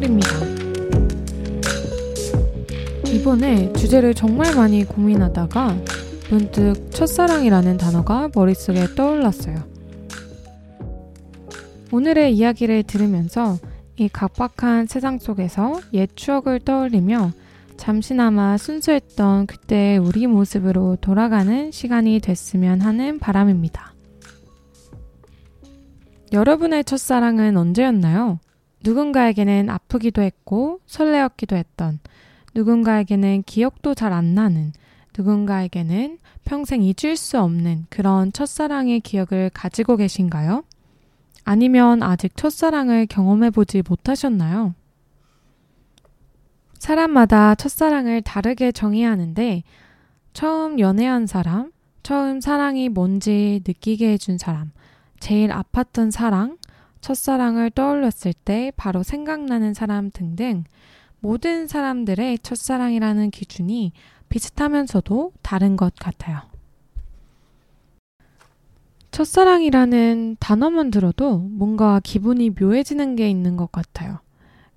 소울입니다. 이번에 주제를 정말 많이 고민하다가 문득 첫사랑이라는 단어가 머릿속에 떠올랐어요. 오늘의 이야기를 들으면서 이 각박한 세상 속에서 옛 추억을 떠올리며 잠시나마 순수했던 그때의 우리 모습으로 돌아가는 시간이 됐으면 하는 바람입니다. 여러분의 첫사랑은 언제였나요? 누군가에게는 아프기도 했고 설레었기도 했던, 누군가에게는 기억도 잘 안 나는, 누군가에게는 평생 잊을 수 없는 그런 첫사랑의 기억을 가지고 계신가요? 아니면 아직 첫사랑을 경험해 보지 못하셨나요? 사람마다 첫사랑을 다르게 정의하는데, 처음 연애한 사람, 처음 사랑이 뭔지 느끼게 해준 사람, 제일 아팠던 사랑, 첫사랑을 떠올렸을 때 바로 생각나는 사람 등등 모든 사람들의 첫사랑이라는 기준이 비슷하면서도 다른 것 같아요. 첫사랑이라는 단어만 들어도 뭔가 기분이 묘해지는 게 있는 것 같아요.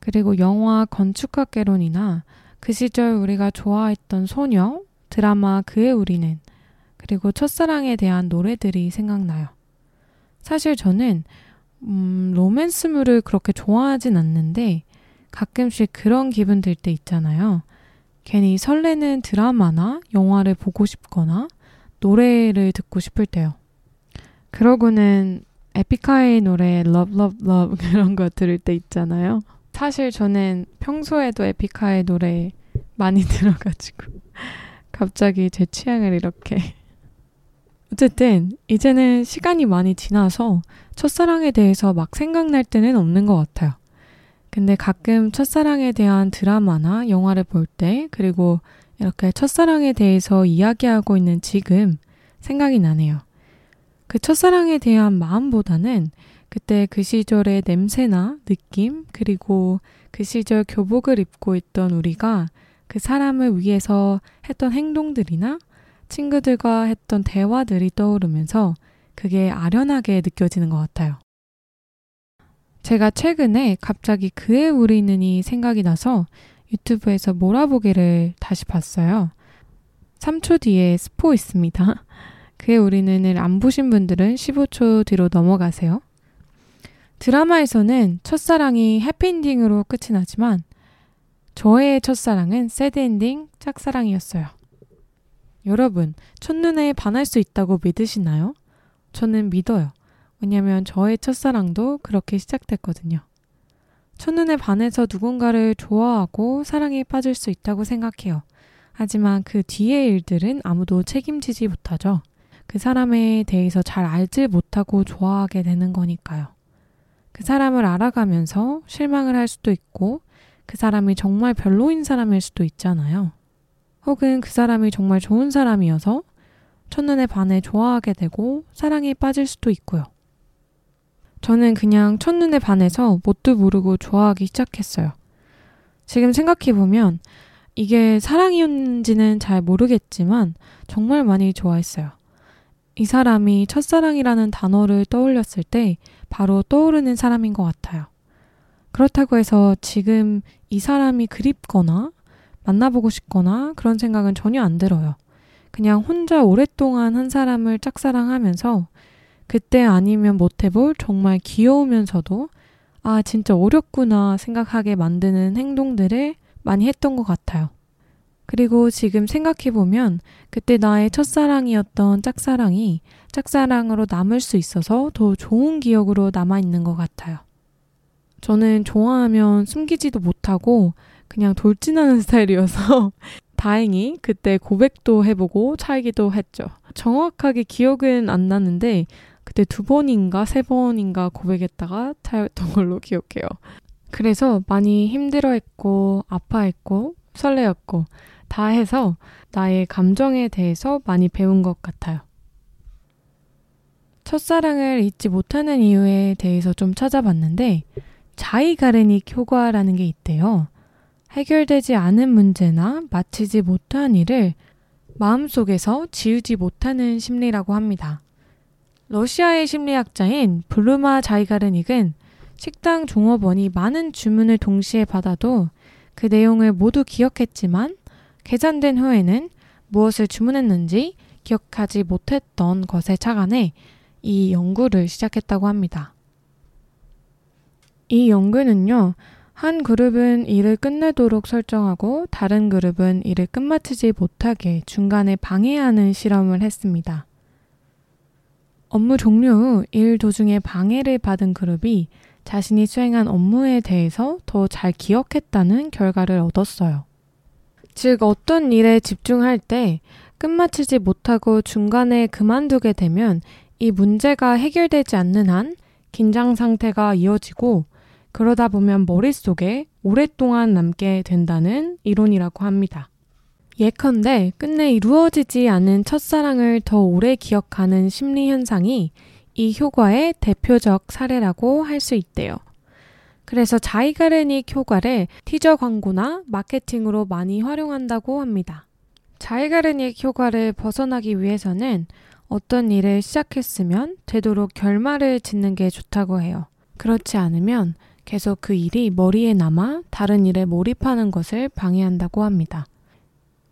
그리고 영화 건축학개론이나 그 시절 우리가 좋아했던 소녀, 드라마 그의 우리는, 그리고 첫사랑에 대한 노래들이 생각나요. 사실 저는, 음, 로맨스물을 그렇게 좋아하진 않는데 가끔씩 그런 기분 들 때 있잖아요. 괜히 설레는 드라마나 영화를 보고 싶거나 노래를 듣고 싶을 때요. 그러고는 에픽하의 노래 Love Love Love 그런 거 들을 때 있잖아요. 사실 저는 평소에도 에픽하의 노래 많이 들어가지고 갑자기 제 취향을 이렇게 어쨌든 이제는 시간이 많이 지나서 첫사랑에 대해서 막 생각날 때는 없는 것 같아요. 근데 가끔 첫사랑에 대한 드라마나 영화를 볼 때, 그리고 이렇게 첫사랑에 대해서 이야기하고 있는 지금 생각이 나네요. 그 첫사랑에 대한 마음보다는 그때 그 시절의 냄새나 느낌, 그리고 그 시절 교복을 입고 있던 우리가 그 사람을 위해서 했던 행동들이나 친구들과 했던 대화들이 떠오르면서 그게 아련하게 느껴지는 것 같아요. 제가 최근에 갑자기 그의 우리는이 생각이 나서 유튜브에서 몰아보기를 다시 봤어요. 3초 뒤에 스포 있습니다. 그의 우리는을 안 보신 분들은 15초 뒤로 넘어가세요. 드라마에서는 첫사랑이 해피엔딩으로 끝이 나지만 저의 첫사랑은 새드엔딩 짝사랑이었어요. 여러분, 첫눈에 반할 수 있다고 믿으시나요? 저는 믿어요. 왜냐면 저의 첫사랑도 그렇게 시작됐거든요. 첫눈에 반해서 누군가를 좋아하고 사랑에 빠질 수 있다고 생각해요. 하지만 그 뒤의 일들은 아무도 책임지지 못하죠. 그 사람에 대해서 잘 알지 못하고 좋아하게 되는 거니까요. 그 사람을 알아가면서 실망을 할 수도 있고, 그 사람이 정말 별로인 사람일 수도 있잖아요. 혹은 그 사람이 정말 좋은 사람이어서 첫눈에 반해 좋아하게 되고 사랑에 빠질 수도 있고요. 저는 그냥 첫눈에 반해서 뭣도 모르고 좋아하기 시작했어요. 지금 생각해보면 이게 사랑이었는지는 잘 모르겠지만 정말 많이 좋아했어요. 이 사람이 첫사랑이라는 단어를 떠올렸을 때 바로 떠오르는 사람인 것 같아요. 그렇다고 해서 지금 이 사람이 그립거나 만나보고 싶거나 그런 생각은 전혀 안 들어요. 그냥 혼자 오랫동안 한 사람을 짝사랑하면서 그때 아니면 못 해볼 정말 귀여우면서도 아, 진짜 어렵구나 생각하게 만드는 행동들을 많이 했던 것 같아요. 그리고 지금 생각해보면 그때 나의 첫사랑이었던 짝사랑이 짝사랑으로 남을 수 있어서 더 좋은 기억으로 남아있는 것 같아요. 저는 좋아하면 숨기지도 못하고 그냥 돌진하는 스타일이어서 다행히 그때 고백도 해보고 차이기도 했죠. 정확하게 기억은 안 나는데 그때 두 번인가 세 번인가 고백했다가 차였던 걸로 기억해요. 그래서 많이 힘들어했고 아파했고 설레었고 다 해서 나의 감정에 대해서 많이 배운 것 같아요. 첫사랑을 잊지 못하는 이유에 대해서 좀 찾아봤는데 자이가르닉 효과라는 게 있대요. 해결되지 않은 문제나 마치지 못한 일을 마음속에서 지우지 못하는 심리라고 합니다. 러시아의 심리학자인 블루마 자이가르닉은 식당 종업원이 많은 주문을 동시에 받아도 그 내용을 모두 기억했지만 계산된 후에는 무엇을 주문했는지 기억하지 못했던 것에 착안해 이 연구를 시작했다고 합니다. 이 연구는요, 한 그룹은 일을 끝내도록 설정하고 다른 그룹은 일을 끝마치지 못하게 중간에 방해하는 실험을 했습니다. 업무 종료 후 일 도중에 방해를 받은 그룹이 자신이 수행한 업무에 대해서 더 잘 기억했다는 결과를 얻었어요. 즉, 어떤 일에 집중할 때 끝마치지 못하고 중간에 그만두게 되면 이 문제가 해결되지 않는 한 긴장 상태가 이어지고 그러다 보면 머릿속에 오랫동안 남게 된다는 이론이라고 합니다. 예컨대 끝내 이루어지지 않은 첫사랑을 더 오래 기억하는 심리 현상이 이 효과의 대표적 사례라고 할 수 있대요. 그래서 자이가르닉 효과를 티저 광고나 마케팅으로 많이 활용한다고 합니다. 자이가르닉 효과를 벗어나기 위해서는 어떤 일을 시작했으면 되도록 결말을 짓는 게 좋다고 해요. 그렇지 않으면 계속 그 일이 머리에 남아 다른 일에 몰입하는 것을 방해한다고 합니다.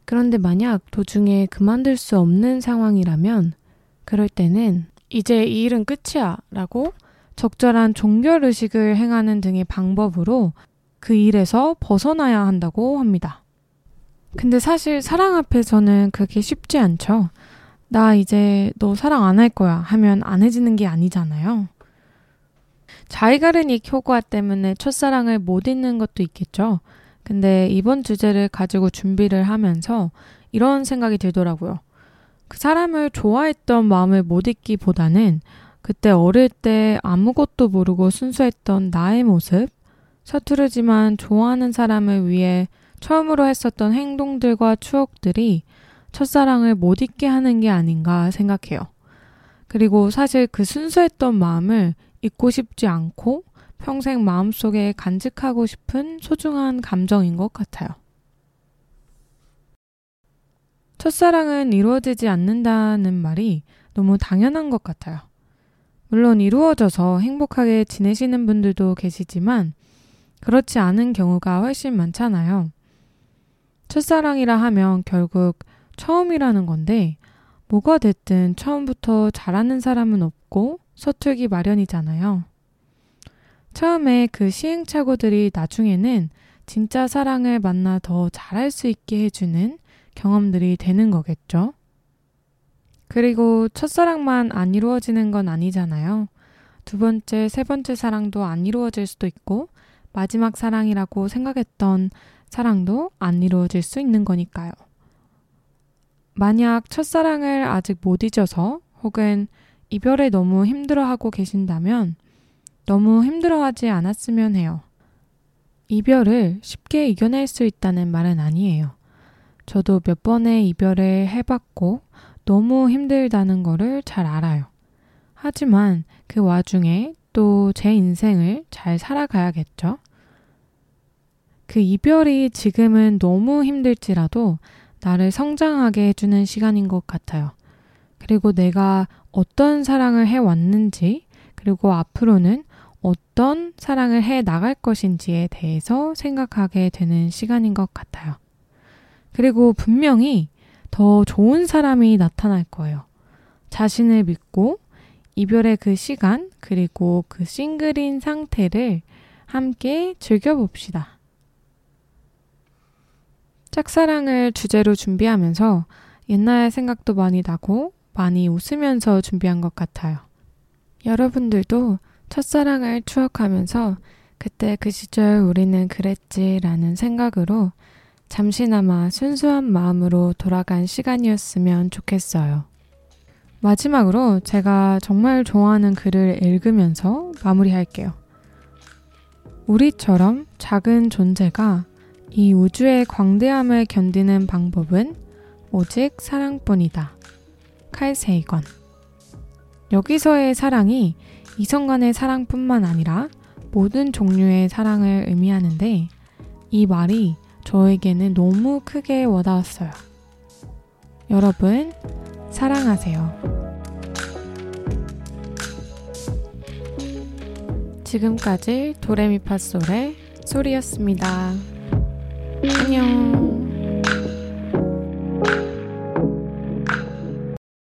그런데 만약 도중에 그만둘 수 없는 상황이라면 그럴 때는 이제 이 일은 끝이야 라고 적절한 종결의식을 행하는 등의 방법으로 그 일에서 벗어나야 한다고 합니다. 근데 사실 사랑 앞에서는 그게 쉽지 않죠. 나 이제 너 사랑 안 할 거야 하면 안 해지는 게 아니잖아요. 자이가르닉 효과 때문에 첫사랑을 못 잊는 것도 있겠죠. 근데 이번 주제를 가지고 준비를 하면서 이런 생각이 들더라고요. 그 사람을 좋아했던 마음을 못 잊기보다는 그때 어릴 때 아무것도 모르고 순수했던 나의 모습, 서투르지만 좋아하는 사람을 위해 처음으로 했었던 행동들과 추억들이 첫사랑을 못 잊게 하는 게 아닌가 생각해요. 그리고 사실 그 순수했던 마음을 잊고 싶지 않고 평생 마음속에 간직하고 싶은 소중한 감정인 것 같아요. 첫사랑은 이루어지지 않는다는 말이 너무 당연한 것 같아요. 물론 이루어져서 행복하게 지내시는 분들도 계시지만 그렇지 않은 경우가 훨씬 많잖아요. 첫사랑이라 하면 결국 처음이라는 건데 뭐가 됐든 처음부터 잘하는 사람은 없고 서툴기 마련이잖아요. 처음에 그 시행착오들이 나중에는 진짜 사랑을 만나 더 잘할 수 있게 해주는 경험들이 되는 거겠죠. 그리고 첫사랑만 안 이루어지는 건 아니잖아요. 두 번째, 세 번째 사랑도 안 이루어질 수도 있고, 마지막 사랑이라고 생각했던 사랑도 안 이루어질 수 있는 거니까요. 만약 첫사랑을 아직 못 잊어서 혹은 이별에 너무 힘들어하고 계신다면 너무 힘들어하지 않았으면 해요. 이별을 쉽게 이겨낼 수 있다는 말은 아니에요. 저도 몇 번의 이별을 해봤고 너무 힘들다는 거를 잘 알아요. 하지만 그 와중에 또 제 인생을 잘 살아가야겠죠? 그 이별이 지금은 너무 힘들지라도 나를 성장하게 해주는 시간인 것 같아요. 그리고 내가 어떤 사랑을 해왔는지, 그리고 앞으로는 어떤 사랑을 해 나갈 것인지에 대해서 생각하게 되는 시간인 것 같아요. 그리고 분명히 더 좋은 사람이 나타날 거예요. 자신을 믿고 이별의 그 시간, 그리고 그 싱글인 상태를 함께 즐겨봅시다. 짝사랑을 주제로 준비하면서 옛날 생각도 많이 나고 많이 웃으면서 준비한 것 같아요. 여러분들도 첫사랑을 추억하면서 그때 그 시절 우리는 그랬지라는 생각으로 잠시나마 순수한 마음으로 돌아간 시간이었으면 좋겠어요. 마지막으로 제가 정말 좋아하는 글을 읽으면서 마무리할게요. 우리처럼 작은 존재가 이 우주의 광대함을 견디는 방법은 오직 사랑뿐이다. 칼 세이건. 여기서의 사랑이 이성 간의 사랑뿐만 아니라 모든 종류의 사랑을 의미하는데 이 말이 저에게는 너무 크게 와닿았어요. 여러분, 사랑하세요. 지금까지 도레미파솔의 소리였습니다. 안녕.